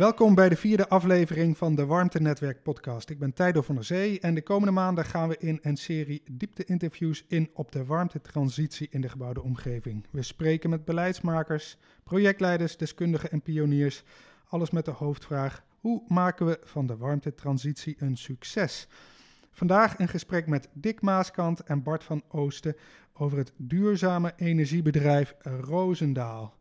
Welkom bij de vierde aflevering van de Warmtenetwerk podcast. Ik ben Tijdo van der Zee en de komende maanden gaan we in een serie diepte-interviews in op de warmtetransitie in de gebouwde omgeving. We spreken met beleidsmakers, projectleiders, deskundigen en pioniers. Alles met de hoofdvraag: hoe maken we van de warmtetransitie een succes? Vandaag een gesprek met Dick Maaskant en Bart van Oosten over het duurzame energiebedrijf Roosendaal.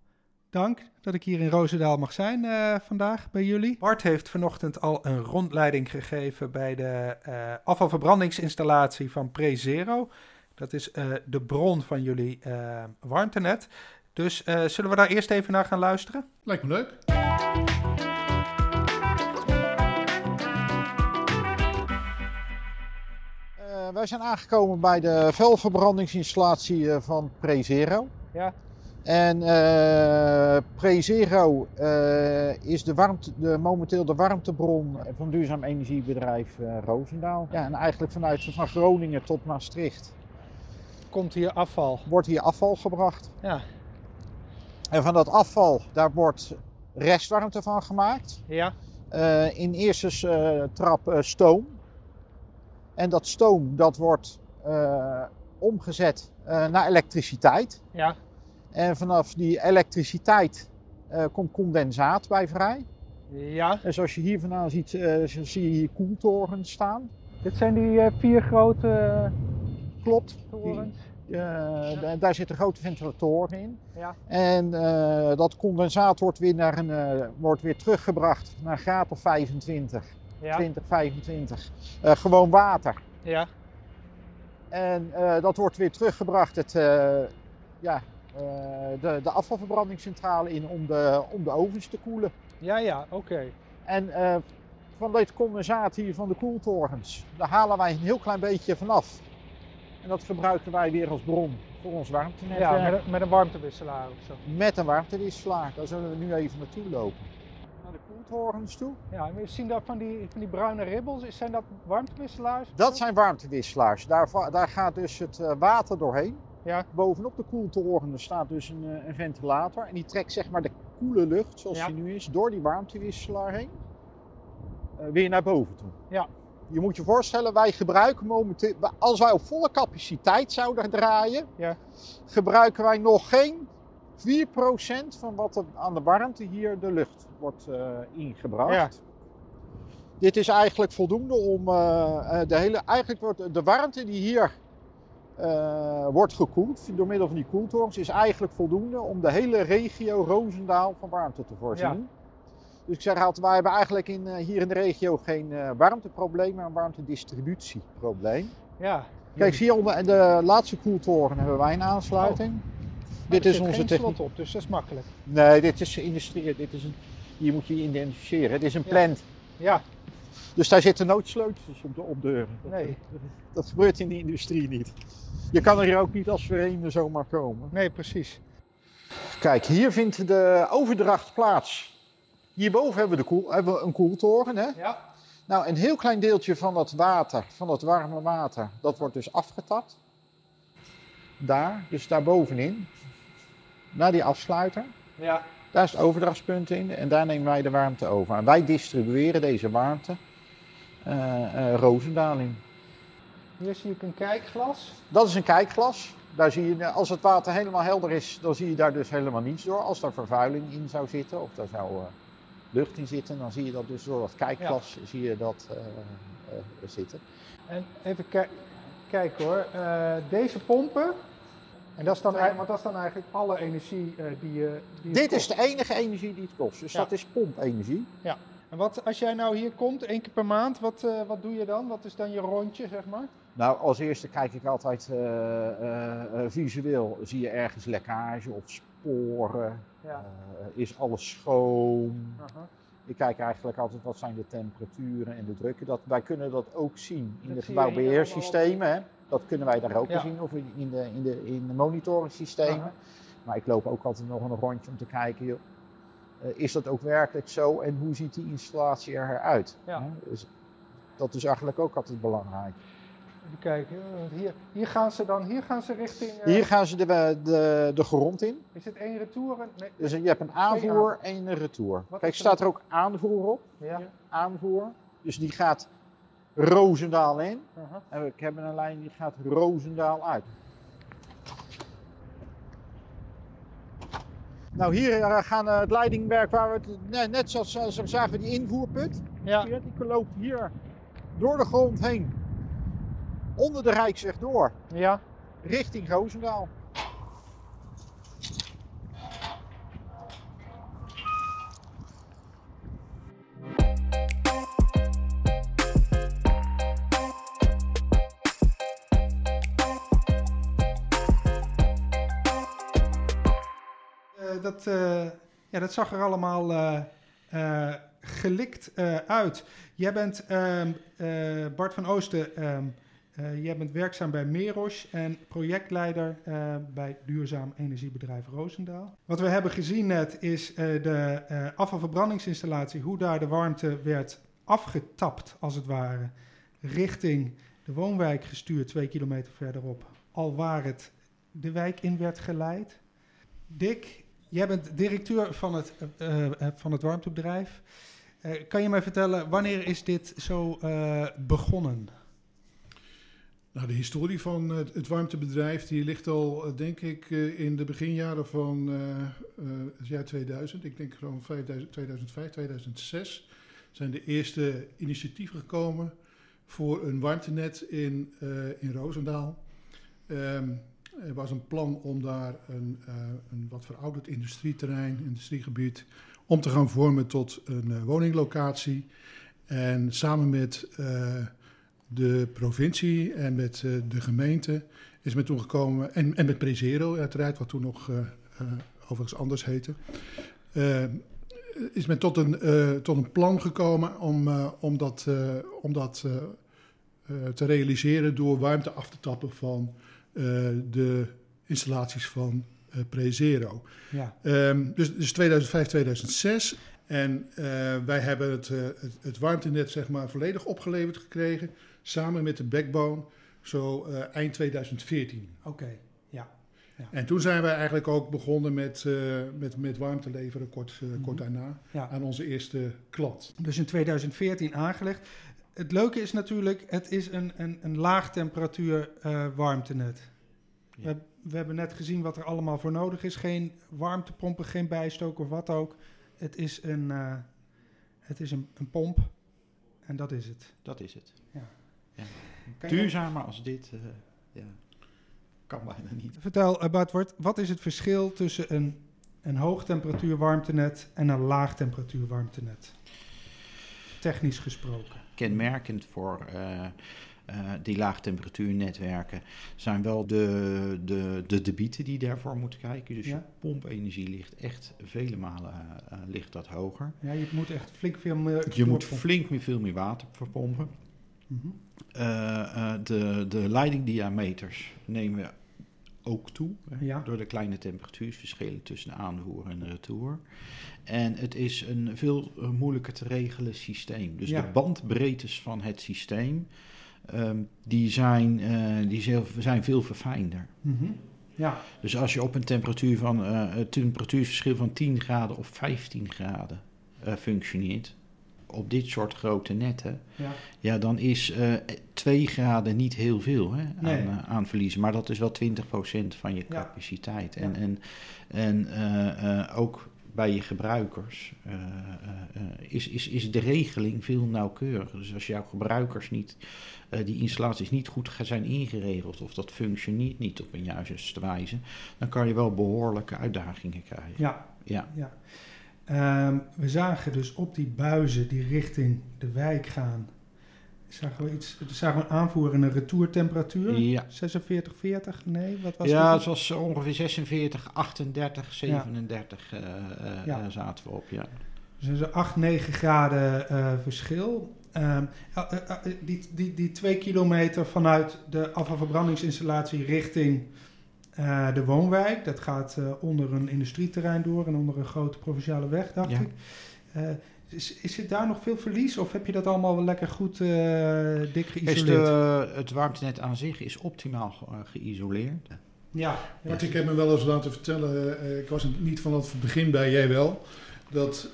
Dank dat ik hier in Roosendaal mag zijn uh, vandaag bij jullie. Bart heeft vanochtend al een rondleiding gegeven bij de uh, afvalverbrandingsinstallatie van PreZero. Dat is uh, de bron van jullie warmtenet. Dus zullen we daar eerst even naar gaan luisteren? Lijkt me leuk. wij zijn aangekomen bij de vuilverbrandingsinstallatie van PreZero. Ja. En uh, PreZero uh, is de warmte, de, momenteel de warmtebron van duurzaam energiebedrijf uh, Roosendaal. Ja, en eigenlijk vanuit van Groningen tot Maastricht. Komt hier afval? Wordt hier afval gebracht. Ja. En van dat afval, daar wordt restwarmte van gemaakt. Ja. in eerste trap stoom. En dat stoom, dat wordt omgezet naar elektriciteit. Ja. En vanaf die elektriciteit uh, komt condensaat bij vrij. Ja. En zoals je hier vandaan ziet, uh, zie je hier koeltorens staan. Dit zijn die uh, vier grote Klopt. torens? Ja. Daar zitten grote ventilatoren in. Ja. En dat condensaat wordt weer, naar een, wordt weer teruggebracht naar graad of 25. Ja. 20, 25. gewoon water. Ja. En dat wordt weer teruggebracht. Het, ja, eh, de, de afvalverbrandingscentrale in om de, om de ovens te koelen. Ja, ja, oké. En uh, van dit condensaat hier van de koeltorens, daar halen wij een heel klein beetje vanaf. En dat gebruiken wij weer als bron voor ons warmtenetwerk. Ja, met een, met een warmtewisselaar of zo. Met een warmtewisselaar, daar zullen we nu even naartoe lopen. Naar de koeltorens toe. Ja, en we zien dat van die, van die bruine ribbels, zijn dat warmtewisselaars? Dat zijn warmtewisselaars. Daar, daar gaat dus het eh, water doorheen. Ja. Bovenop de koeltoren staat dus een, eh, een, ventilator. En die trekt zeg maar de koele lucht, zoals die nu is, door die warmtewisselaar heen. Uh, weer naar boven toe. Ja. Je moet je voorstellen, wij gebruiken momenteel, als wij op volle capaciteit zouden draaien, ja. gebruiken wij nog geen 4% van wat er aan de warmte hier de lucht wordt uh, ingebracht. Ja. Dit is eigenlijk voldoende om uh, de hele, eigenlijk wordt de warmte die hier uh, wordt gekoeld door middel van die koeltorens, is eigenlijk voldoende om de hele regio Roosendaal van warmte te voorzien. Dus ik zeg altijd, wij hebben eigenlijk in, uh, hier in de regio geen uh, warmteprobleem, maar een warmtedistributieprobleem. Ja. Kijk, zie je onder de laatste koeltoren hebben wij een aansluiting. Oh. Dit is onze techniek. op, dus dat is makkelijk. Nee, dit is industrie. Dit is een, hier moet je identificeren. Het is een plant. Ja. Dus daar zitten nooit sleutels op de opdeuren. Nee. Dat, gebeurt in de industrie niet. Je kan er hier ook niet als vreemde zomaar komen. Nee, precies. Kijk, hier vindt de overdracht plaats. Hierboven hebben we, de koel, hebben we een koeltoren. Hè? Ja. Nou, een heel klein deeltje van dat water, van dat warme water, dat wordt dus afgetapt. Daar, dus daar bovenin. Naar die afsluiter. Ja. Daar is het overdrachtspunt in en daar nemen wij de warmte over. En wij distribueren deze warmte Roosendaal in. Hier zie ik een kijkglas. Dat is een kijkglas. Daar zie je, als het water helemaal helder is, dan zie je daar dus helemaal niets door. Als daar vervuiling in zou zitten of daar zou lucht in zitten, dan zie je dat dus door dat kijkglas zie je dat zitten. En even kijken hoor, deze pompen, en dat is, dan, want dat is dan eigenlijk alle energie die je. Die Dit is de enige energie die het kost, dus dat is pompenergie. Ja. En wat, als jij nou hier komt, één keer per maand, wat, uh, wat doe je dan? Wat is dan je rondje, zeg maar? Nou, als eerste kijk ik altijd uh, uh, visueel. Zie je ergens lekkage of sporen? Ja. is alles schoon? -huh. Ik kijk eigenlijk altijd wat zijn de temperaturen en de drukken. Dat, wij kunnen dat ook zien in dat de gebouwbeheersystemen. Dat kunnen wij daar ook ja. zien, of in de, in de, in de monitoringsystemen. -huh. Maar ik loop ook altijd nog een rondje om te kijken, joh, is dat ook werkelijk zo en hoe ziet die installatie eruit? Ja. Dus dat is eigenlijk ook altijd belangrijk. Even kijken. Hier, hier, gaan ze dan hier gaan ze richting. Uh... Hier gaan ze de, de, de grond in. Is het één retour? Nee, dus je hebt een aanvoer en een retour. Wat Kijk, staat er ook aanvoer op. Ja. Aanvoer. Dus die gaat Roosendaal in. Uh -huh. En ik heb een lijn die gaat Roosendaal uit. Nou, hier eh, gaan uh, het leidingwerk waar we het net zoals, zoals zagen, die invoerput. Ja. Die loopt hier door de grond heen. Onder de Rijksweg door. Ja. Richting Roosendaal. Dat, uh, ja, dat zag er allemaal uh, gelikt uit. Jij bent ehm, Bart van Oosten. Um, jij bent werkzaam bij Meros en projectleider bij duurzaam energiebedrijf Roosendaal. Wat we hebben gezien net is de afvalverbrandingsinstallatie, hoe daar de warmte werd afgetapt, als het ware, richting de woonwijk gestuurd, twee kilometer verderop, al waar het de wijk in werd geleid. Dick, Jij bent directeur van het, uh, van het warmtebedrijf. Kan je mij vertellen, wanneer is dit zo begonnen? Nou, de historie van het, het, warmtebedrijf die ligt al, denk ik, in de beginjaren van het jaar 2000. Ik denk gewoon 2005, 2006 zijn de eerste initiatieven gekomen voor een warmtenet in, in Roosendaal. Um, er was een plan om daar een, uh, een wat verouderd industrieterrein, industriegebied, om te gaan vormen tot een uh, woninglocatie. En samen met uh, de provincie en met de gemeente is men toen gekomen, en, en met Prezero uiteraard, wat toen nog overigens anders heette, is men tot een, tot een plan gekomen om, om dat, om dat te realiseren door warmte af te tappen van eh, de installaties van uh, Prezero. Ja. Um, dus, dus 2005, 2006. En uh, wij hebben het, uh, het, het, warmtenet zeg maar volledig opgeleverd gekregen. Samen met de backbone. Zo eind 2014. Oké, okay. ja. ja. En toen zijn wij eigenlijk ook begonnen met, met, met warmte leveren kort, mm -hmm. kort daarna. Ja. Aan onze eerste klant. Dus in 2014 aangelegd het leuke is natuurlijk, het is een, een, een laag temperatuur uh, warmtenet. Ja. We, we, hebben net gezien wat er allemaal voor nodig is. Geen warmtepompen, geen bijstook of wat ook. Het is een, uh, het is een, een, pomp en dat is het. Dat is het. Ja. ja. Duurzamer als dit uh, ja. kan bijna niet. Vertel, Bart, wat is het verschil tussen een, een hoogtemperatuur warmtenet en een laagtemperatuur warmtenet? Technisch gesproken kenmerkend voor uh, die laagtemperatuurnetwerken zijn wel de, de, de debieten die daarvoor moeten kijken. Dus ja. je pompenergie ligt echt vele malen uh, ligt dat hoger. Ja, je moet echt flink veel meer... Je moet flink meer, veel meer water verpompen. Mm -hmm. de, de leidingdiameters nemen ook toe. Ja. Door de kleine temperatuurverschillen tussen aanvoer en retour. En het is een veel uh, moeilijker te regelen systeem. Dus ja. de bandbreedtes van het systeem, um, die, zijn, uh, die zijn veel verfijnder. Mm -hmm. ja. Dus als je op een temperatuur van, uh, een temperatuurverschil van 10 graden of 15 graden functioneert, op dit soort grote netten, ja, ja dan is uh, 2 graden niet heel veel hè, nee. aan, uh, aan, verliezen. Maar dat is wel 20% van je capaciteit. Ja. En, en, en uh, ook bij je gebruikers is, is, is de regeling veel nauwkeuriger. Dus als jouw gebruikers niet, die installaties niet goed zijn ingeregeld of dat functioneert niet op een juiste wijze, dan kan je wel behoorlijke uitdagingen krijgen. Ja, ja. ja. Um, we zagen dus op die buizen die richting de wijk gaan, zagen we iets, zagen we een aanvoer en een retourtemperatuur. Ja. 46, 40? Nee, wat was ja, het? het was ongeveer 46, 38, 37 ja. uh, ja. Uh, zaten we op, ja. Dus een 8, 9 graden uh, verschil. Um, die, die, die twee kilometer vanuit de afvalverbrandingsinstallatie richting uh, de woonwijk, dat gaat uh, onder een industrieterrein door en onder een grote provinciale weg, dacht ja. ik. Uh, Is, is het daar nog veel verlies of heb je dat allemaal wel lekker goed uh, dik geïsoleerd? De, het warmtenet aan zich is optimaal geïsoleerd. Ja. Want ik heb me wel eens laten vertellen, ik was niet vanaf het begin bij, jij wel, dat,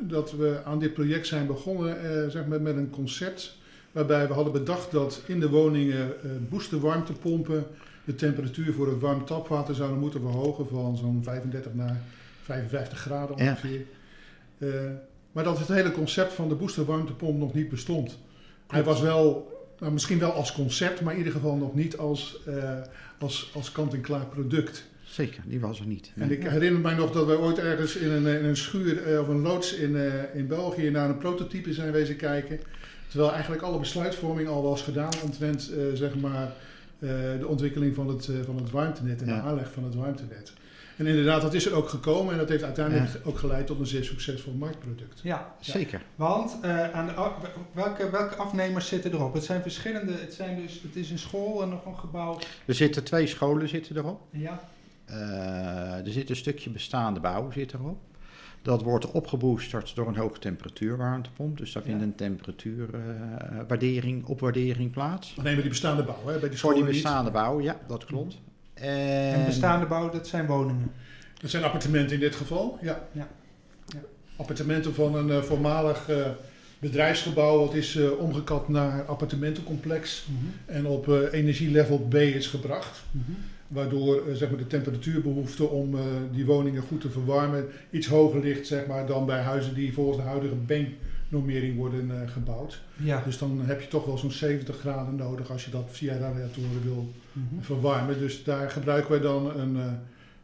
dat we aan dit project zijn begonnen zeg maar, met een concept waarbij we hadden bedacht dat in de woningen booster warmtepompen de temperatuur voor het warm tapwater zouden moeten verhogen van zo'n 35 naar 55 graden ongeveer. Ja. Uh, maar dat het hele concept van de booster warmtepomp nog niet bestond. Hij was wel, nou, misschien wel als concept, maar in ieder geval nog niet als, uh, als, als kant-en-klaar product. Zeker, die was er niet. En ik herinner mij nog dat wij ooit ergens in een, in een schuur uh, of een loods in, in België naar een prototype zijn wezen kijken. Terwijl eigenlijk alle besluitvorming al was gedaan omtrent zeg maar, de ontwikkeling van het, van het warmtenet en de aanleg van het warmtenet. En inderdaad, dat is er ook gekomen en dat heeft uiteindelijk ook geleid tot een zeer succesvol marktproduct. Ja, zeker. Want uh, aan de, welke, welke afnemers zitten erop? Het zijn verschillende, het, zijn dus, het is een school en nog een gebouw. Er zitten twee scholen zitten erop. Ja. Uh, er zit een stukje bestaande bouw zit erop. Dat wordt opgeboosterd door een hoge temperatuurwarmtepomp. Dus daar vindt een temperatuurwaardering, uh, opwaardering plaats. Dan nemen die bestaande bouw, hè? Bij die Voor die bestaande bouw, ja, dat klopt. En, en bestaande bouw, dat zijn woningen? Dat zijn appartementen in dit geval, ja. ja. ja. Appartementen van een uh, voormalig uh, bedrijfsgebouw, wat is uh, omgekat naar appartementencomplex mm -hmm. en op energielevel B is gebracht. Mm -hmm. Waardoor zeg maar, de temperatuurbehoefte om die woningen goed te verwarmen iets hoger ligt zeg maar, dan bij huizen die volgens de huidige bank normering worden uh, gebouwd. Ja. Dus dan heb je toch wel zo'n 70 graden nodig als je dat via radiatoren wil mm -hmm. verwarmen. Dus daar gebruiken wij dan een, uh,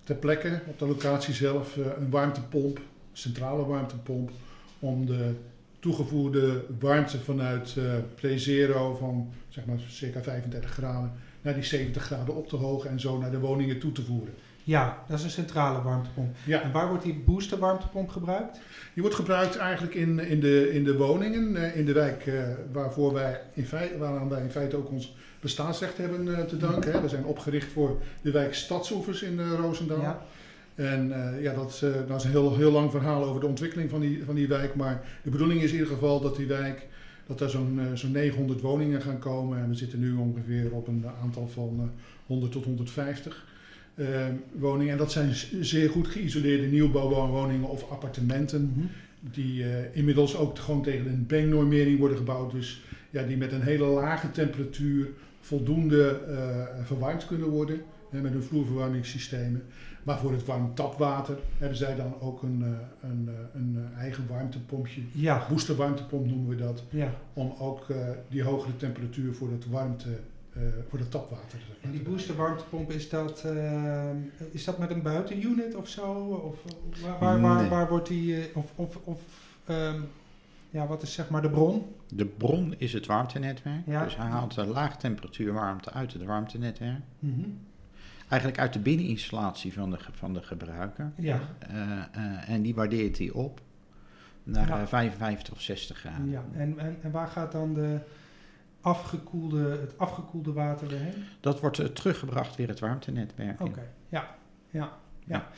ter plekke op de locatie zelf uh, een warmtepomp, centrale warmtepomp, om de toegevoerde warmte vanuit Prezero van zeg maar circa 35 graden naar die 70 graden op te hogen en zo naar de woningen toe te voeren. Ja, dat is een centrale warmtepomp. Ja. En waar wordt die booster warmtepomp gebruikt? Die wordt gebruikt eigenlijk in, in, de, in de woningen, in de wijk uh, waarvoor wij in feite, waaraan wij in feite ook ons bestaansrecht hebben uh, te danken. Hè. We zijn opgericht voor de wijk Stadsoevers in uh, Roosendaal. Ja. En ja, dat, dat is een heel, heel lang verhaal over de ontwikkeling van die, van die wijk. Maar de bedoeling is in ieder geval dat die wijk, dat er zo'n zo'n 900 woningen gaan komen. En we zitten nu ongeveer op een aantal van 100 tot 150. Uh, woningen. En dat zijn zeer goed geïsoleerde nieuwbouwwoningen of appartementen. Mm -hmm. Die inmiddels ook gewoon tegen een banknormering worden gebouwd. Dus ja, die met een hele lage temperatuur voldoende verwarmd kunnen worden. Hè, met hun vloerverwarmingssystemen. Maar voor het warm tapwater hebben zij dan ook een, een, een eigen warmtepompje. Ja. Boosterwarmtepomp noemen we dat. Ja. Om ook die hogere temperatuur voor het warmte uh, voor het tapwater. En die booster warmtepomp, is dat, uh, is dat met een buitenunit of zo? Of waar, waar, waar, Nee. waar wordt die, uh, of, of, of um, ja, wat is zeg maar de bron? De bron is het warmtenetwerk. Ja. Dus hij haalt de laagtemperatuurwarmte uit het warmtenetwerk. Mm -hmm. Eigenlijk uit de binneninstallatie van de, van de gebruiker. Ja. Uh, en die waardeert hij op naar ja. 55 of 60 graden. Ja. En, en, en waar gaat dan de afgekoelde, het afgekoelde water weer heen? Dat wordt uh, teruggebracht weer het warmtenetwerk. Oké, okay. ja, ja, ja.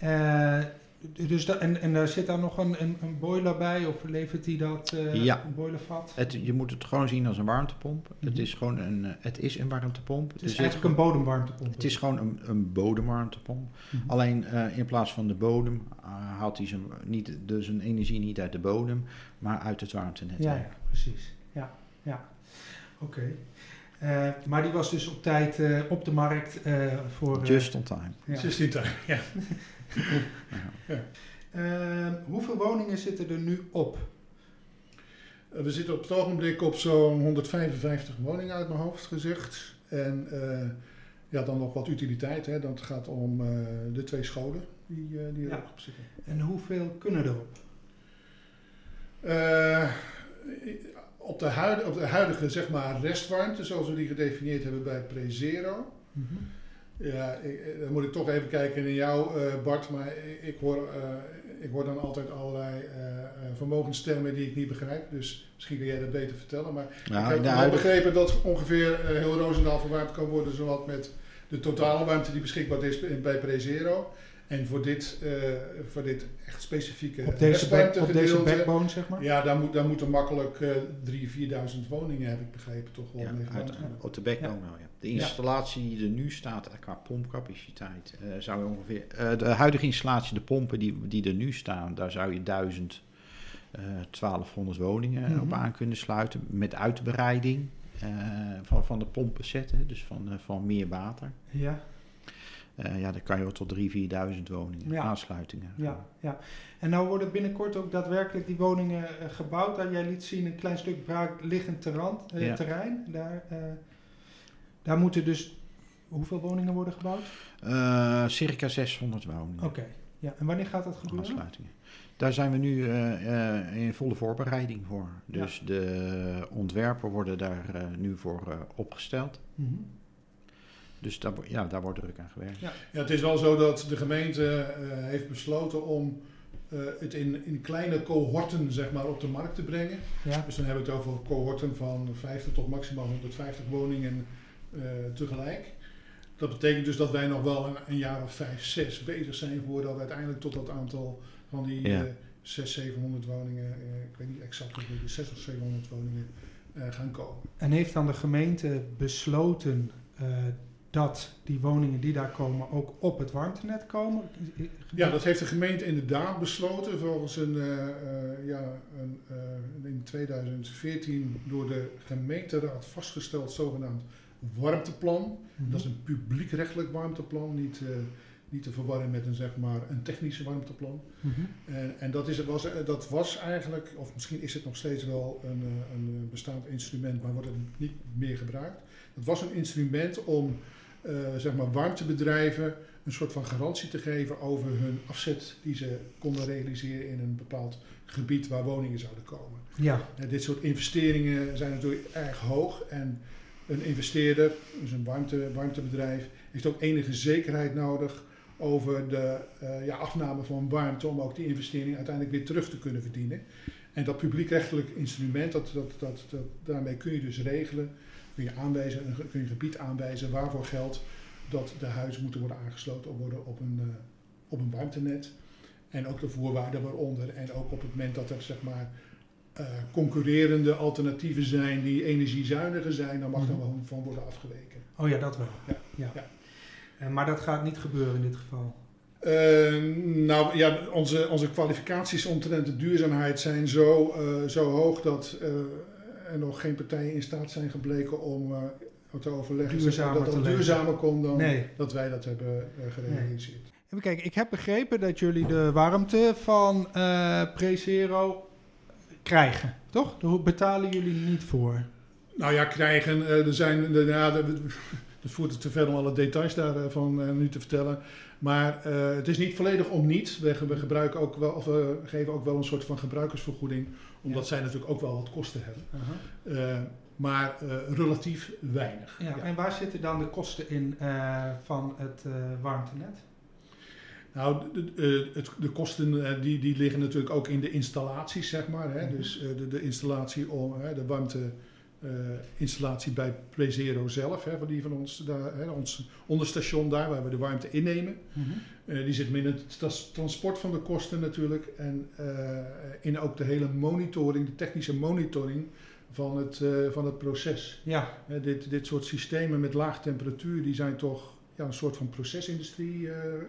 ja. Uh, dus da, en, en daar zit dan nog een, een, een boiler bij, of levert die dat uh, ja. een boilervat? Het, je moet het gewoon zien als een warmtepomp. Mm -hmm. Het is gewoon een, het is een warmtepomp. Het is er eigenlijk een bodemwarmtepomp. Het is gewoon een, een bodemwarmtepomp. Mm -hmm. Alleen uh, in plaats van de bodem uh, haalt hij zijn, niet, dus zijn energie niet uit de bodem, maar uit het warmtenetwerk. Ja, ja, precies. Ja, ja. Oké. Okay. Uh, maar die was dus op tijd uh, op de markt uh, voor... Just on time. Ja. Just in time, ja. ja. hoeveel woningen zitten er nu op? we zitten op het ogenblik op zo'n 155 woningen uit mijn hoofd gezegd. En ja, dan nog wat utiliteit. Hè. Dat gaat om de twee scholen die, die erop ja. zitten. En hoeveel kunnen erop? Op de, huidige, op de huidige zeg maar, restwarmte, zoals we die gedefinieerd hebben bij Prezero. Mm -hmm. Ja, ik, dan moet ik toch even kijken naar jou, uh, Bart. Maar ik, ik, hoor, uh, ik hoor dan altijd allerlei uh, vermogenstermen die ik niet begrijp. Dus misschien kun jij dat beter vertellen. Maar ik heb wel begrepen dat ongeveer heel Roosendaal verwarmd kan worden, zowat met de totale warmte die beschikbaar is bij Prezero. En voor dit, uh, voor dit echt specifieke op deze, back, op deze backbone, zeg maar? Ja, daar, moet, daar moeten makkelijk uh, 3.000, 4.000 woningen, heb ik begrepen, toch wel ja, mee uit, Op de backbone wel, ja. De installatie die er nu staat qua pompcapaciteit, uh, zou je ongeveer... de huidige installatie, de pompen die, die er nu staan, daar zou je 1000, 1200 woningen mm -hmm. op aan kunnen sluiten. Met uitbreiding van, van de pompen zetten, dus van, van meer water. Ja. Uh, ja, dan kan je wel tot 3.000, 4.000 woningen, aansluitingen. Ja, ja, en nou worden binnenkort ook daadwerkelijk die woningen uh, gebouwd. Daar jij liet zien een klein stuk braakliggend terrein. Uh, ja. terrein. Daar, daar moeten dus hoeveel woningen worden gebouwd? circa 600 woningen. Oké, ja. En wanneer gaat dat gebeuren? Aansluitingen. Daar zijn we nu in volle voorbereiding voor. Dus ja. de ontwerpen worden daar nu voor opgesteld. Mm -hmm. Dus daar, ja, daar wordt druk aan gewerkt. Ja, ja het is wel zo dat de gemeente uh, heeft besloten om uh, het in, in kleine cohorten zeg maar, op de markt te brengen. Ja. Dus dan hebben we het over cohorten van 50 tot maximaal 150 woningen uh, tegelijk. Dat betekent dus dat wij nog wel een, een, jaar of 5, 6 bezig zijn voordat we uiteindelijk tot dat aantal van die ja. 600, 700 woningen, ik weet niet exact hoeveel, 600 of 700 woningen gaan komen. En heeft dan de gemeente besloten dat die woningen die daar komen ook op het warmtenet komen? Ja, dat heeft de gemeente inderdaad besloten volgens een, uh, uh, ja, een uh, in 2014 door de gemeenteraad vastgesteld zogenaamd warmteplan. Mm -hmm. Dat is een publiekrechtelijk warmteplan, niet, niet te verwarren met een, zeg maar, een technisch warmteplan. Mm -hmm. en en dat, is, was, dat was eigenlijk, of misschien is het nog steeds wel een, een bestaand instrument, maar wordt het niet meer gebruikt. Het was een instrument om zeg maar warmtebedrijven een soort van garantie te geven over hun afzet die ze konden realiseren in een bepaald gebied waar woningen zouden komen. Ja. En dit soort investeringen zijn natuurlijk erg hoog en een investeerder, dus een warmte, warmtebedrijf, heeft ook enige zekerheid nodig over de uh, ja, afname van warmte om ook die investering uiteindelijk weer terug te kunnen verdienen. En dat publiekrechtelijk instrument, dat, dat, dat, dat, daarmee kun je dus regelen kun je, aanwijzen, kun je een gebied aanwijzen waarvoor geldt dat de huizen moeten worden aangesloten worden op een, uh, op een warmtenet. En ook de voorwaarden waaronder. En ook op het moment dat er zeg maar, uh, concurrerende alternatieven zijn die energiezuiniger zijn, dan mag mm -hmm. er wel van worden afgeweken. Oh ja, dat wel. Ja. ja. ja. Uh, maar dat gaat niet gebeuren in dit geval. Uh, nou ja, onze, onze kwalificaties omtrent de duurzaamheid zijn zo, zo hoog dat er nog geen partijen in staat zijn gebleken om uh, te overleggen duurzamer dat het duurzamer kon dan nee. dat wij dat hebben uh, gerealiseerd. Nee. Even kijken, ik heb begrepen dat jullie de warmte van uh, Prezero krijgen, toch? Daar betalen jullie niet voor. Nou ja, krijgen. er zijn, de, de, dat voert het te ver om alle details daarvan nu te vertellen. Maar uh, het is niet volledig om niet. We, we, gebruiken ook wel, of we geven ook wel een soort van gebruikersvergoeding, omdat ja. zij natuurlijk ook wel wat kosten hebben. -huh. uh, maar uh, relatief weinig. Ja, ja, En waar zitten dan de kosten in van het warmtenet? Nou, de, het, de kosten die, die liggen natuurlijk ook in de installaties, zeg maar. Hè? Mhm. Dus de, de installatie om de warmte. Uh, installatie bij Prezero zelf, hè, van die van ons, daar, hè, ons onderstation daar waar we de warmte innemen. Mm -hmm. die zit in het transport van de kosten natuurlijk en uh, in ook de hele monitoring, de technische monitoring van het, van het proces. Ja. dit, dit soort systemen met laag temperatuur, die zijn toch ja, een soort van procesindustrie,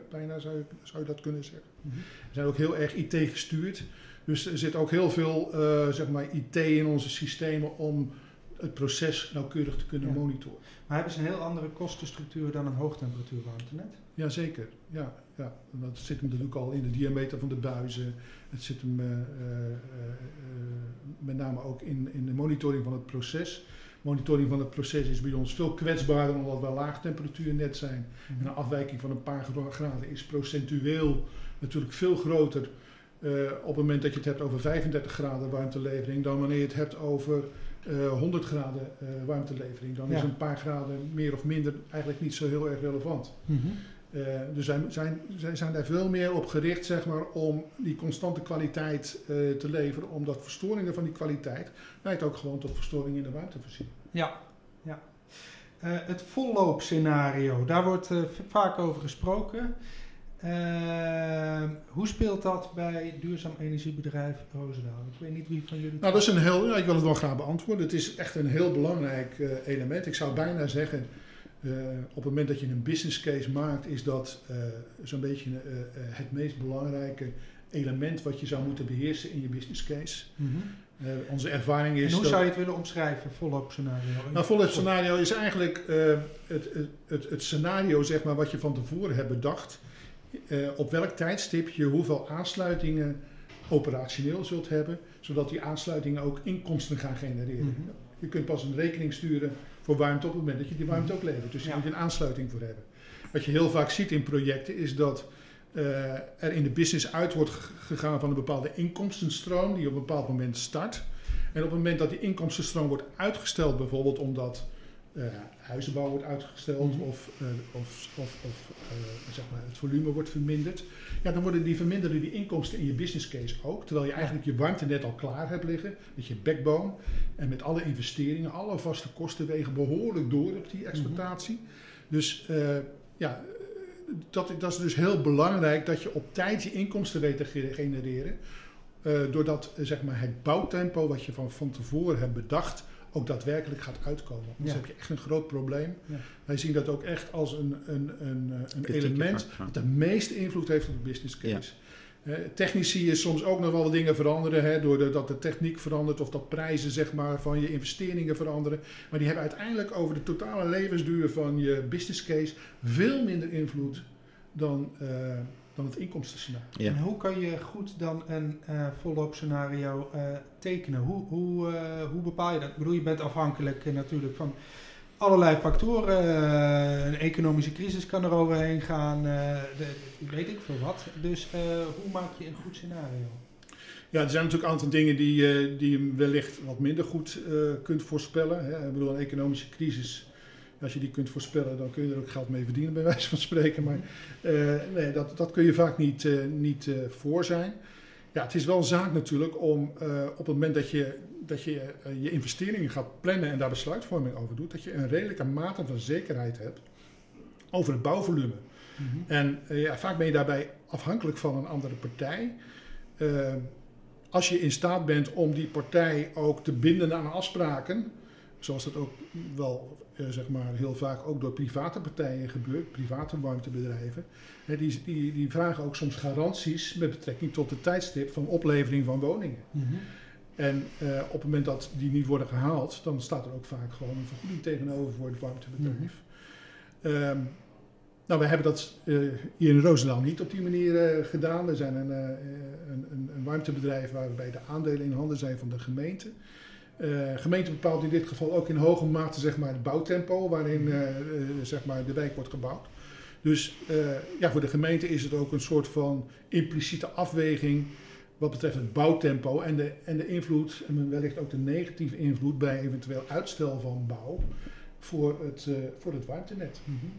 bijna zou je, zou je dat kunnen zeggen. Mm -hmm. zijn ook heel erg IT gestuurd. Dus er zit ook heel veel zeg maar IT in onze systemen om het proces nauwkeurig te kunnen ja. monitoren. Maar hebben ze een heel andere kostenstructuur dan een hoogtemperatuur warmtenet? Jazeker, ja, ja. Dat zit hem natuurlijk al in de diameter van de buizen. Het zit hem uh, uh, uh, met name ook in, in de monitoring van het proces. Monitoring van het proces is bij ons veel kwetsbaarder omdat we laag temperatuurnet zijn. Mhm. Mm. En een afwijking van een paar graden is procentueel natuurlijk veel groter op het moment dat je het hebt over 35 graden warmtelevering dan wanneer je het hebt over uh, 100 graden uh, warmtelevering. Dan Ja. is een paar graden meer of minder eigenlijk niet zo heel erg relevant. Mhm. Uh, dus zij zijn, zij zijn daar veel meer op gericht zeg maar, om die constante kwaliteit te leveren. Omdat verstoringen van die kwaliteit leidt ook gewoon tot verstoringen in de warmtevoorziening. Ja, ja. Het volloopscenario, daar wordt vaak over gesproken. Ehm, hoe speelt dat bij duurzaam energiebedrijf Roosendaal? Ik weet niet wie van jullie. Nou, dat is een heel. Ja, ik wil het wel graag beantwoorden. Het is echt een heel belangrijk uh, element. Ik zou bijna zeggen. Uh, op het moment dat je een business case maakt, is dat uh, zo'n beetje het meest belangrijke element wat je zou moeten beheersen in je business case. Mm -hmm. Uh, onze ervaring is. En hoe zou je het willen omschrijven, volop scenario? Nou, volop scenario is eigenlijk uh, het, het, het, scenario zeg maar, wat je van tevoren hebt bedacht. Uh, op welk tijdstip je hoeveel aansluitingen operationeel zult hebben, zodat die aansluitingen ook inkomsten gaan genereren. Mm -hmm. Je kunt pas een rekening sturen voor warmte op het moment dat je die warmte ook levert. Dus je ja. moet een aansluiting voor hebben. Wat je heel vaak ziet in projecten is dat uh, er in de business uit wordt gegaan van een bepaalde inkomstenstroom die op een bepaald moment start. En op het moment dat die inkomstenstroom wordt uitgesteld, bijvoorbeeld omdat huizenbouw wordt uitgesteld mm -hmm. of, of, of, of zeg maar het volume wordt verminderd, ja, dan worden die verminderen die inkomsten in je business case ook. Terwijl je eigenlijk je warmtenet al klaar hebt liggen, met je backbone en met alle investeringen, alle vaste kosten wegen behoorlijk door op die exploitatie. Mm -hmm. Dus ja, dat, dat, is dus heel belangrijk dat je op tijd je inkomsten weet te genereren. Uh, doordat zeg maar, het bouwtempo wat je van, van tevoren hebt bedacht ook daadwerkelijk gaat uitkomen. Dus ja. heb je echt een groot probleem. Ja. Wij zien dat ook echt als een, een, een, een element dat de meeste invloed heeft op de business case. Ja. Uh, technisch zie je soms ook nog wel dingen veranderen, hè, doordat de techniek verandert of dat prijzen zeg maar, van je investeringen veranderen. Maar die hebben uiteindelijk over de totale levensduur van je business case veel minder invloed dan, uh, dan het inkomstenscenario. Ja. En hoe kan je goed dan een uh, volop scenario tekenen? Hoe, hoe, hoe bepaal je dat? Ik bedoel, je bent afhankelijk natuurlijk van allerlei factoren. een economische crisis kan er overheen gaan. de, weet ik veel wat. Dus hoe maak je een goed scenario? Ja, er zijn natuurlijk een aantal dingen die, uh, die je wellicht wat minder goed uh, kunt voorspellen. Hè. Ik bedoel, een economische crisis, als je die kunt voorspellen, dan kun je er ook geld mee verdienen, bij wijze van spreken. Maar uh, nee, dat, dat kun je vaak niet, niet voor zijn. Ja, het is wel een zaak natuurlijk om op het moment dat je dat je je investeringen gaat plannen en daar besluitvorming over doet, dat je een redelijke mate van zekerheid hebt over het bouwvolume. Mm -hmm. En ja, vaak ben je daarbij afhankelijk van een andere partij. Uh, als je in staat bent om die partij ook te binden aan afspraken, zoals dat ook wel uh, zeg maar heel vaak ook door private partijen gebeurt, private warmtebedrijven, hè, die, die, die vragen ook soms garanties met betrekking tot de tijdstip van oplevering van woningen. Mm -hmm. En uh, op het moment dat die niet worden gehaald, dan staat er ook vaak gewoon een vergoeding tegenover voor het warmtebedrijf. Mm -hmm. um, nou, we hebben dat uh, hier in Roosendaal niet op die manier uh, gedaan. We zijn een, uh, een, een, een, warmtebedrijf waarbij de aandelen in handen zijn van de gemeente. De gemeente bepaalt in dit geval ook in hoge mate zeg maar, het bouwtempo waarin zeg maar, de wijk wordt gebouwd. Dus ja, voor de gemeente is het ook een soort van impliciete afweging wat betreft het bouwtempo en de, en de invloed, en wellicht ook de negatieve invloed bij eventueel uitstel van bouw voor het, voor het warmtenet. Mm -hmm.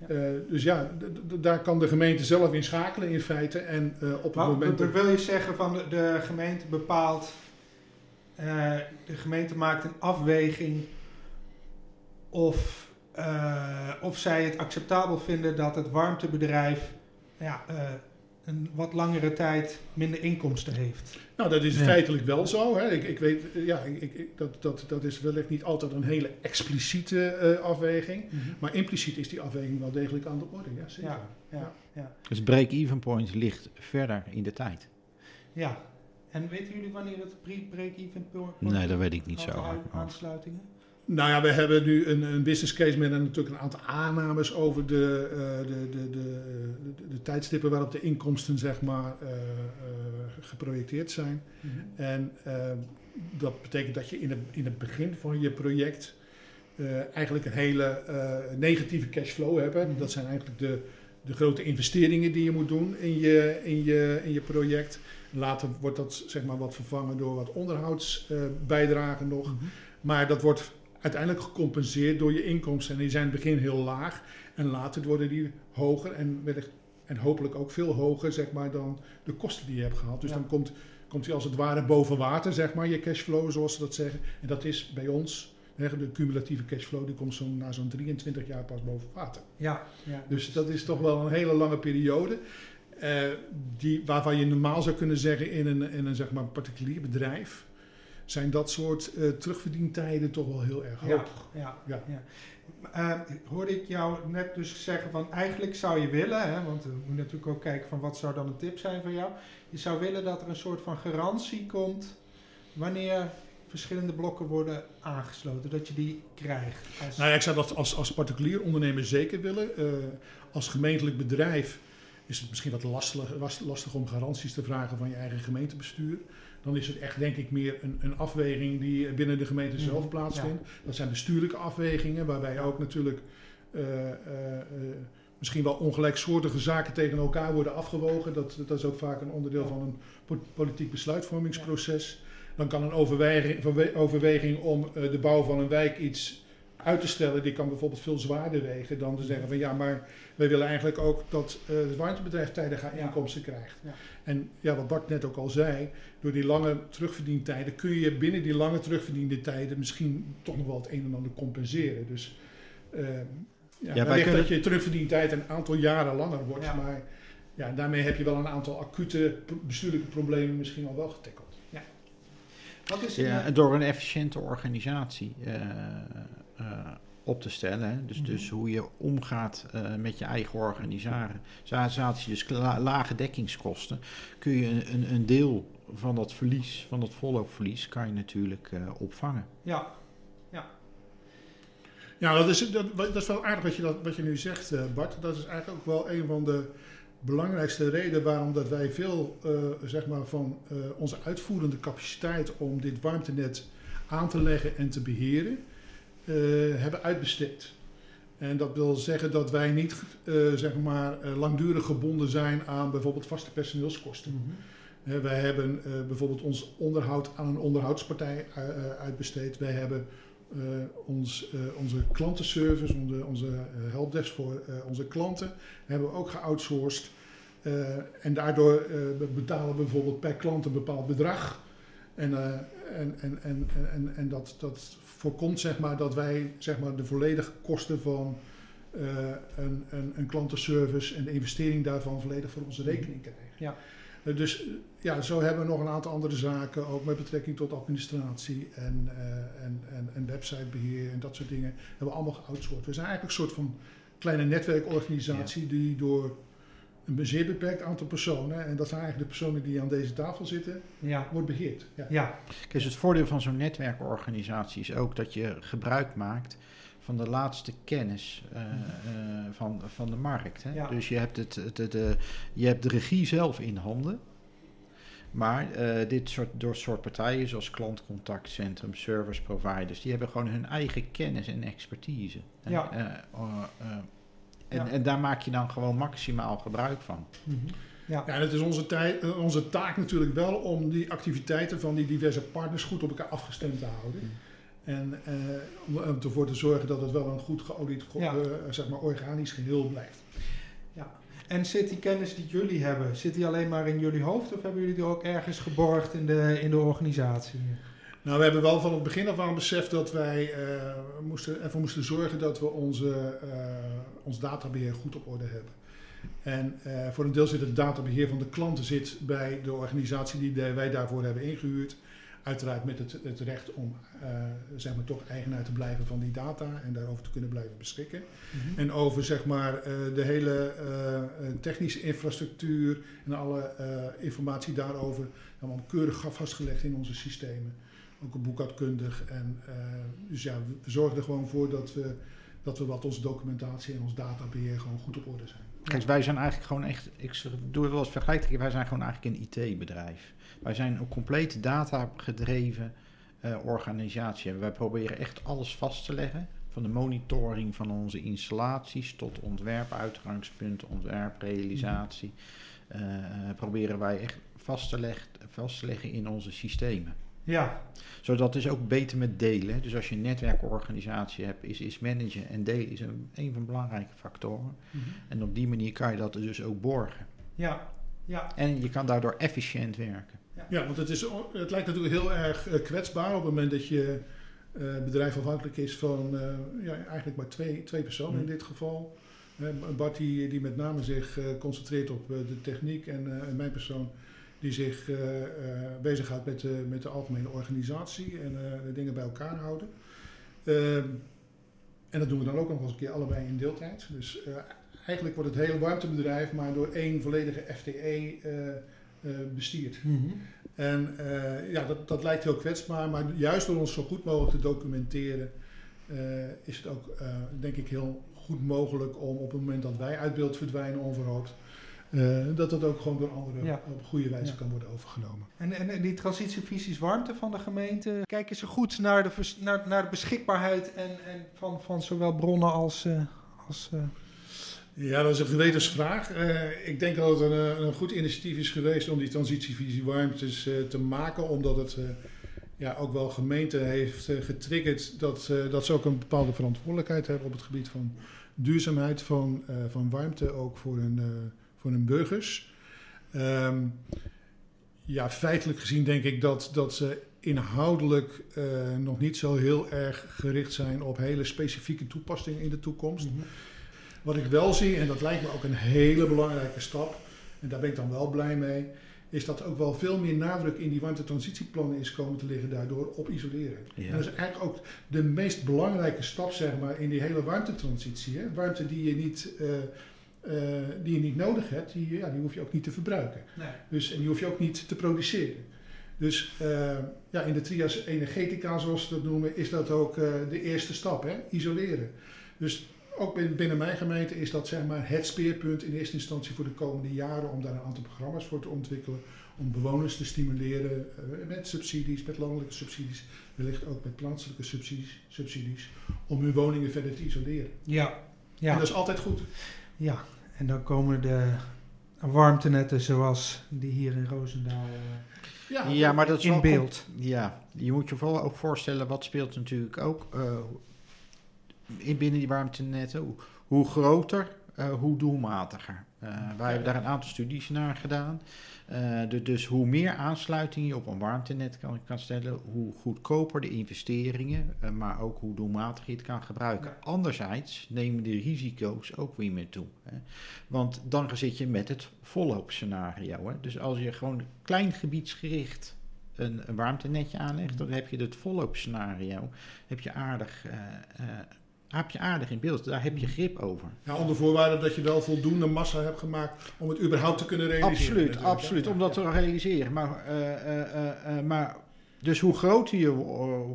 Ja. Uh, dus ja, daar kan de gemeente zelf in schakelen in feite. En uh, op het maar, moment. Wil je zeggen van de, de gemeente bepaalt. Uh, de gemeente maakt een afweging of, of zij het acceptabel vinden dat het warmtebedrijf ja, een wat langere tijd minder inkomsten heeft. Nou, dat is ja. feitelijk wel zo. Hè. Ik, ik weet, ja, ik, ik, dat, dat, dat is wellicht niet altijd een hele expliciete uh, afweging. Mm -hmm. Maar impliciet is die afweging wel degelijk aan de orde. Ja, zeker. Ja, ja, ja. Dus break-even point ligt verder in de tijd. Ja. En weten jullie wanneer het break-even point Nee, dat weet ik niet zo. Aansluitingen? Nou ja, we hebben nu een, een business case met natuurlijk een aantal aannames over de, uh, de, de, de, de, de, tijdstippen waarop de inkomsten zeg maar, uh, uh, geprojecteerd zijn. Mm -hmm. En dat betekent dat je in het, in het begin van je project eigenlijk een hele negatieve cashflow hebt. Mm -hmm. Dat zijn eigenlijk de, de grote investeringen die je moet doen in je, in je, in je project. Later wordt dat zeg maar, wat vervangen door wat onderhoudsbijdragen nog. Mm -hmm. Maar dat wordt uiteindelijk gecompenseerd door je inkomsten. En die zijn in het begin heel laag en later worden die hoger en, wellicht, en hopelijk ook veel hoger zeg maar, dan de kosten die je hebt gehad. Dus ja. dan komt, komt die als het ware boven water, zeg maar, je cashflow zoals ze dat zeggen. En dat is bij ons, de cumulatieve cashflow die komt zo na zo'n 23 jaar pas boven water. Ja, ja. Dus dat is toch wel een hele lange periode. Uh, die, waarvan je normaal zou kunnen zeggen in een, in een zeg maar, particulier bedrijf, zijn dat soort uh, terugverdientijden toch wel heel erg hoog. Ja, ja, ja. Uh, hoorde ik jou net dus zeggen van eigenlijk zou je willen, hè, want we moeten natuurlijk ook kijken van wat zou dan een tip zijn van jou. Je zou willen dat er een soort van garantie komt wanneer verschillende blokken worden aangesloten, dat je die krijgt. Als... Nou ja, ik zou dat als, als particulier ondernemer zeker willen. Als gemeentelijk bedrijf is het misschien wat lastig, lastig om garanties te vragen van je eigen gemeentebestuur. Dan is het echt, denk ik, meer een, een afweging die binnen de gemeente zelf mhm. plaatsvindt. Dat zijn bestuurlijke afwegingen, waarbij ook natuurlijk uh, uh, misschien wel ongelijksoortige zaken tegen elkaar worden afgewogen. Dat, dat is ook vaak een onderdeel van een politiek besluitvormingsproces. Dan kan een overweging, overweging om de bouw van een wijk iets uit te stellen, die kan bijvoorbeeld veel zwaarder wegen dan te zeggen van ja, maar wij willen eigenlijk ook dat uh, het warmtebedrijf tijdige inkomsten krijgt. Ja. En ja, wat Bart net ook al zei, door die lange terugverdientijden kun je binnen die lange terugverdiende tijden misschien toch nog wel het een en ander compenseren. Dus uh, ja, ja wellicht dat je terugverdientijd een aantal jaren langer wordt, maar ja, daarmee heb je wel een aantal acute bestuurlijke problemen misschien al wel getackeld. Ja. Wat is ja, en door een efficiënte organisatie. Uh, op te stellen. Hè? Dus, dus mhm. hoe je omgaat uh, met je eigen organisatie, dus lage dekkingskosten, kun je een, een, een, deel van dat verlies, van dat volloopverlies, kan je natuurlijk uh, opvangen. Ja, ja. Ja, dat is, dat, dat is wel aardig wat je, dat, wat je nu zegt, Bart. Dat is eigenlijk ook wel een van de belangrijkste redenen waarom dat wij veel zeg maar van onze uitvoerende capaciteit om dit warmtenet aan te leggen en te beheren eh, hebben uitbesteed. En dat wil zeggen dat wij niet uh, zeg maar, uh, langdurig gebonden zijn aan bijvoorbeeld vaste personeelskosten. Mm -hmm. wij hebben bijvoorbeeld ons onderhoud aan een onderhoudspartij uitbesteed. Wij hebben ons, onze klantenservice, onze, onze helpdesk voor onze klanten, hebben we ook geoutsourced. en daardoor betalen we bijvoorbeeld per klant een bepaald bedrag. En, en, en, en, en, en dat, dat voorkomt zeg maar, dat wij zeg maar, de volledige kosten van uh, een, een, een, klantenservice en de investering daarvan volledig voor onze rekening krijgen. Ja. Uh, dus ja, zo hebben we nog een aantal andere zaken, ook met betrekking tot administratie en, en, en, en, websitebeheer en dat soort dingen, hebben we allemaal geoutsourced. We zijn eigenlijk een soort van kleine netwerkorganisatie ja. die door een zeer beperkt aantal personen, en dat zijn eigenlijk de personen die aan deze tafel zitten, ja. wordt beheerd. Ja. ja. Kijk, dus het voordeel van zo'n netwerkorganisatie is ook dat je gebruik maakt van de laatste kennis uh, uh, van, van de markt. Hè? Ja. Dus je hebt, het, het, het, uh, je hebt de regie zelf in handen. Maar dit soort, door soort partijen zoals klantcontactcentrum, service providers, die hebben gewoon hun eigen kennis en expertise. Ja. En, en daar maak je dan gewoon maximaal gebruik van. Mm -hmm. Ja. ja, en het is onze, tijd, eh, onze taak natuurlijk wel om die activiteiten van die diverse partners goed op elkaar afgestemd te houden. Mm. En eh, om ervoor te zorgen dat het wel een goed geolied, ja. uh, zeg maar organisch geheel blijft. Ja. En zit die kennis die jullie hebben, zit die alleen maar in jullie hoofd of hebben jullie die ook ergens geborgd in de, in de organisatie? Nou, we hebben wel van het begin af aan beseft dat wij uh, moesten, ervoor moesten zorgen dat we onze, uh, ons databeheer goed op orde hebben. En uh, voor een deel zit het databeheer van de klanten zit bij de organisatie die de, wij daarvoor hebben ingehuurd. Uiteraard met het, het recht om zeg maar toch eigenaar te blijven van die data en daarover te kunnen blijven beschikken. Mm -hmm. En over zeg maar, de hele technische infrastructuur en alle informatie daarover allemaal keurig vastgelegd in onze systemen ook een boekhoudkundig. En, uh, dus ja, we zorgen er gewoon voor dat we, dat we wat onze documentatie en ons databeheer gewoon goed op orde zijn. Kijk, wij zijn eigenlijk gewoon echt, ik doe het wel eens vergelijking, wij zijn gewoon eigenlijk een IT-bedrijf. Wij zijn een complete data-gedreven uh, organisatie. En wij proberen echt alles vast te leggen. Van de monitoring van onze installaties tot ontwerp, uitgangspunt, ontwerp, realisatie. Uh, proberen wij echt vast te, leg, vast te leggen in onze systemen. Ja. Zodat is ook beter met delen. Dus als je een netwerkorganisatie hebt, is, is managen en delen is een, een van de belangrijke factoren. Mm -hmm. En op die manier kan je dat dus ook borgen. Ja. ja. En je kan daardoor efficiënt werken. Ja, ja want het, is, het lijkt natuurlijk heel erg uh, kwetsbaar op het moment dat je bedrijf afhankelijk is van ja, eigenlijk maar twee, twee personen in mm. dit geval. Bart die, die met name zich concentreert op de techniek en, en mijn persoon die zich uh, uh, bezighoudt met de, met de algemene organisatie en de dingen bij elkaar houden. Ehm, en dat doen we dan ook nog eens een keer allebei in deeltijd. Dus eigenlijk wordt het hele warmtebedrijf maar door één volledige FTE bestierd. Mhm. En ja, dat, dat lijkt heel kwetsbaar, maar juist door ons zo goed mogelijk te documenteren, is het ook, denk ik, heel goed mogelijk om op het moment dat wij uit beeld verdwijnen onverhoopt, uh, dat dat ook gewoon door anderen op goede wijze kan worden overgenomen. En, en, die transitievisies warmte van de gemeente, kijken ze goed naar de, naar, naar de beschikbaarheid en, en van, van zowel bronnen als. Uh, als uh... Ja, dat is een gewetensvraag. ik denk dat het een, een, goed initiatief is geweest om die transitievisie warmtes te maken, omdat het ja, ook wel gemeente heeft getriggerd dat, dat ze ook een bepaalde verantwoordelijkheid hebben op het gebied van duurzaamheid van, van warmte, ook voor hun voor hun burgers. Ehm, ja, feitelijk gezien denk ik dat, dat ze inhoudelijk uh, nog niet zo heel erg gericht zijn op hele specifieke toepassingen in de toekomst. Mhm. Wat ik wel zie, en dat lijkt me ook een hele belangrijke stap, en daar ben ik dan wel blij mee, is dat er ook wel veel meer nadruk in die warmtetransitieplannen is komen te liggen daardoor op isoleren. En dat is eigenlijk ook de meest belangrijke stap zeg maar, in die hele warmtetransitie. Hè? Warmte die je niet uh, die je niet nodig hebt, die, ja, die hoef je ook niet te verbruiken. Nee. Dus, en die hoef je ook niet te produceren. Dus uh, ja, in de trias energetica, zoals ze dat noemen, is dat ook uh, de eerste stap, hè? isoleren. Dus ook binnen mijn gemeente is dat zeg maar, het speerpunt in eerste instantie voor de komende jaren om daar een aantal programma's voor te ontwikkelen. Om bewoners te stimuleren met subsidies, met landelijke subsidies, wellicht ook met plaatselijke subsidies, subsidies om hun woningen verder te isoleren. Ja, ja. En dat is altijd goed. Ja, en dan komen de warmtenetten zoals die hier in Roosendaal uh, ja, ja, maar dat is in beeld. Ja, je moet je vooral ook voorstellen, wat speelt natuurlijk ook uh, in binnen die warmtenetten. Hoe, hoe groter, hoe doelmatiger. wij hebben daar een aantal studies naar gedaan. Uh, dus hoe meer aansluiting je op een warmtenet kan, kan stellen, hoe goedkoper de investeringen, maar ook hoe doelmatig je het kan gebruiken. Anderzijds nemen de risico's ook weer meer toe. Hè. Want dan zit je met het volloopscenario. Hè. Dus als je gewoon klein gebiedsgericht een, warmtenetje aanlegt, dan heb je het volloopscenario heb je aardig uh, heb je aardig in beeld. Daar heb je grip over. Ja, onder voorwaarde dat je wel voldoende massa hebt gemaakt om het überhaupt te kunnen realiseren. Absoluut, absoluut. Om dat te realiseren. Maar, uh, uh, maar dus hoe groter je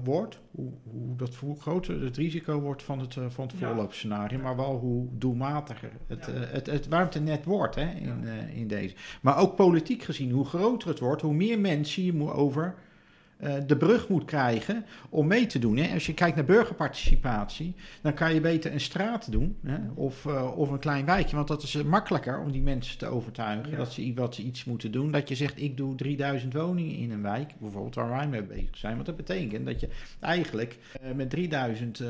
wordt, hoe, hoe, dat, hoe groter het risico wordt van het, van het voorloopscenario, maar wel hoe doelmatiger het, ja. het, het warmtenet wordt hè, in, in deze. Maar ook politiek gezien, hoe groter het wordt, hoe meer mensen je moet over uh, de brug moet krijgen om mee te doen. Hè. Als je kijkt naar burgerparticipatie, dan kan je beter een straat doen hè, of, uh, of een klein wijkje. Want dat is uh, makkelijker om die mensen te overtuigen dat, ze, dat ze iets moeten doen. Dat je zegt, ik doe 3000 woningen in een wijk, bijvoorbeeld waar wij mee bezig zijn. Want dat betekent dat je eigenlijk met 3000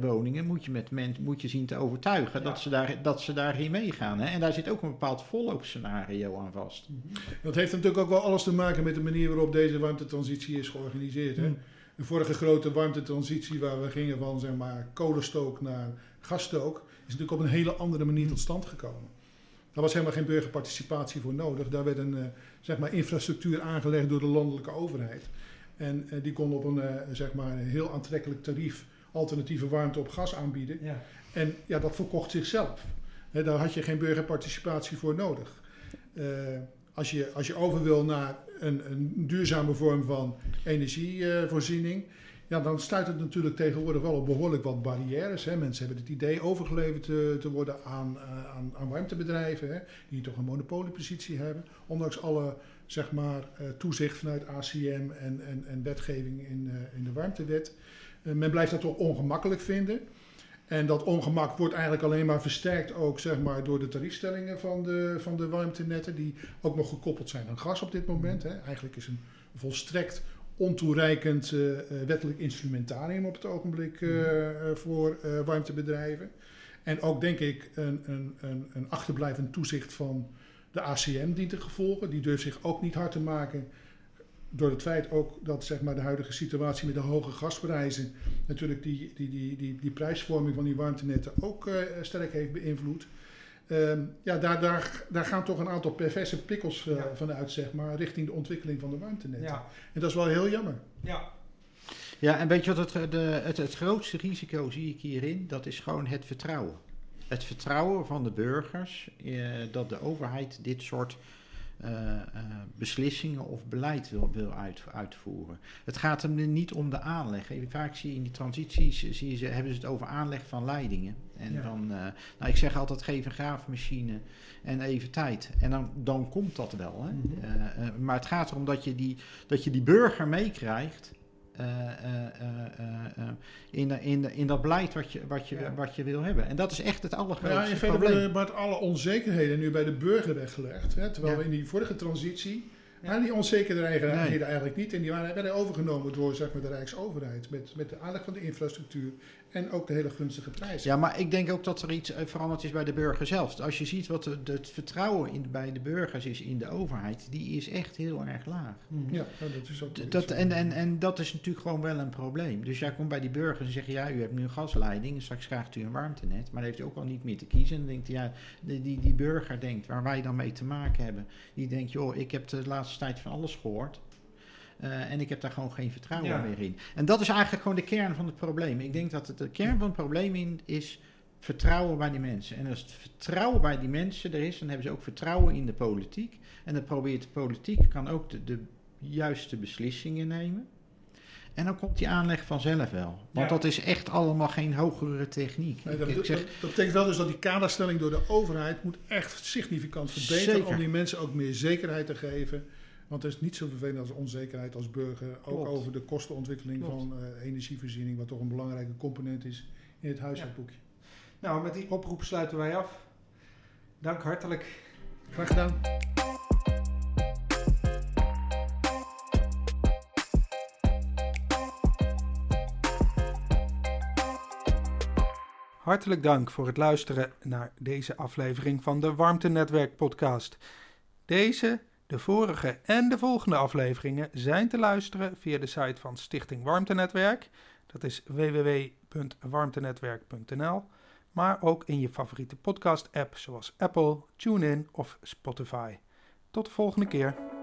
woningen moet je, met men, moet je zien te overtuigen dat, ze daar, dat ze daarin meegaan. Hè. En daar zit ook een bepaald volloopscenario aan vast. Dat heeft natuurlijk ook wel alles te maken met de manier waarop deze warmtetransitie is georganiseerd. Hè? Hmm. De vorige grote warmtetransitie waar we gingen van zeg maar, kolenstook naar gasstook, is natuurlijk op een hele andere manier tot stand gekomen. Daar was helemaal geen burgerparticipatie voor nodig. Daar werd een uh, zeg maar infrastructuur aangelegd door de landelijke overheid. En uh, die kon op een, uh, zeg maar heel aantrekkelijk tarief alternatieve warmte op gas aanbieden. Ja. En ja, dat verkocht zichzelf. He, daar had je geen burgerparticipatie voor nodig. als, je, als je over wil naar een, een duurzame vorm van energievoorziening. Ja, dan stuit het natuurlijk tegenwoordig wel op behoorlijk wat barrières. Hè. Mensen hebben het idee overgeleverd te, te worden aan, uh, aan, aan, warmtebedrijven, hè, die toch een monopoliepositie hebben. Ondanks alle zeg maar, uh, toezicht vanuit ACM en, en, en wetgeving in, uh, in de warmtewet. men blijft dat toch ongemakkelijk vinden. En dat ongemak wordt eigenlijk alleen maar versterkt ook zeg maar, door de tariefstellingen van de, van de warmtenetten, die ook nog gekoppeld zijn aan gas op dit moment. Hè. Eigenlijk is een volstrekt ontoereikend uh, wettelijk instrumentarium op het ogenblik uh, voor warmtebedrijven. En ook denk ik een, een, een, een achterblijvend toezicht van de ACM dient te gevolgen. Die durft zich ook niet hard te maken door het feit ook dat zeg maar, de huidige situatie met de hoge gasprijzen natuurlijk die, die, die, die, die prijsvorming van die warmtenetten ook uh, sterk heeft beïnvloed. Ehm, ja, daar, daar, daar gaan toch een aantal perverse prikkels uh, vanuit, zeg maar, richting de ontwikkeling van de warmtenetten. Ja. En dat is wel heel jammer. Ja. Ja, en weet je wat het, de, het, het grootste risico zie ik hierin? Dat is gewoon het vertrouwen. Het vertrouwen van de burgers eh, dat de overheid dit soort uh, uh, beslissingen of beleid wil, wil uit, uitvoeren. Het gaat hem niet om de aanleg. Vaak zie je in die transities zie je ze, hebben ze het over aanleg van leidingen. En ja. dan, uh, nou, ik zeg altijd: geef een graafmachine en even tijd. En dan, dan komt dat wel. Hè? Mm -hmm. maar het gaat erom dat je die, dat je die burger meekrijgt. In, in, in dat beleid wat je, wat, je, ja. wat je wil hebben. En dat is echt het allergrootste ja, in feite probleem. worden alle onzekerheden nu bij de burger weggelegd. Hè? Terwijl we in die vorige transitie ja. die onzekerheden nee. eigenlijk niet. En die waren, werden overgenomen door zeg maar, de Rijksoverheid. Met, met de aanleg van de infrastructuur en ook de hele gunstige prijzen. Ja, maar ik denk ook dat er iets veranderd is bij de burger zelf. Als je ziet wat de, de, het vertrouwen in, bij de burgers is in de overheid, die is echt heel erg laag. Ja, dat is ook dat, en, en, en dat is natuurlijk gewoon wel een probleem. Dus jij komt bij die burgers en zegt, ja, u hebt nu een gasleiding, straks krijgt u een warmtenet, maar dan heeft u ook al niet meer te kiezen. En dan denkt ja, die, die, die burger denkt, waar wij dan mee te maken hebben, die denkt, joh, ik heb de laatste tijd van alles gehoord. Uh, en ik heb daar gewoon geen vertrouwen ja. meer in. En dat is eigenlijk gewoon de kern van het probleem. Ik denk dat het de kern van het probleem in is vertrouwen bij die mensen. En als het vertrouwen bij die mensen er is, dan hebben ze ook vertrouwen in de politiek. En dan probeert de politiek, kan ook de, de juiste beslissingen nemen. En dan komt die aanleg vanzelf wel. Want ja. dat is echt allemaal geen hogere techniek. Nee, dat, ik zeg, dat, dat, betekent wel dus dat die kaderstelling door de overheid moet echt significant verbeteren. Zeker. Om die mensen ook meer zekerheid te geven. Want het is niet zo vervelend als onzekerheid als burger. Ook Klopt. over de kostenontwikkeling Klopt. van uh, energievoorziening, wat toch een belangrijke component is in het huishoudboekje. Ja. Nou, met die oproep sluiten wij af. Dank hartelijk. Graag gedaan. Hartelijk dank voor het luisteren naar deze aflevering van de Warmtenetwerk podcast. Deze de vorige en de volgende afleveringen zijn te luisteren via de site van Stichting Warmtenetwerk. Dat is www.warmtenetwerk.nl. Maar ook in je favoriete podcast-app zoals Apple, TuneIn of Spotify. Tot de volgende keer.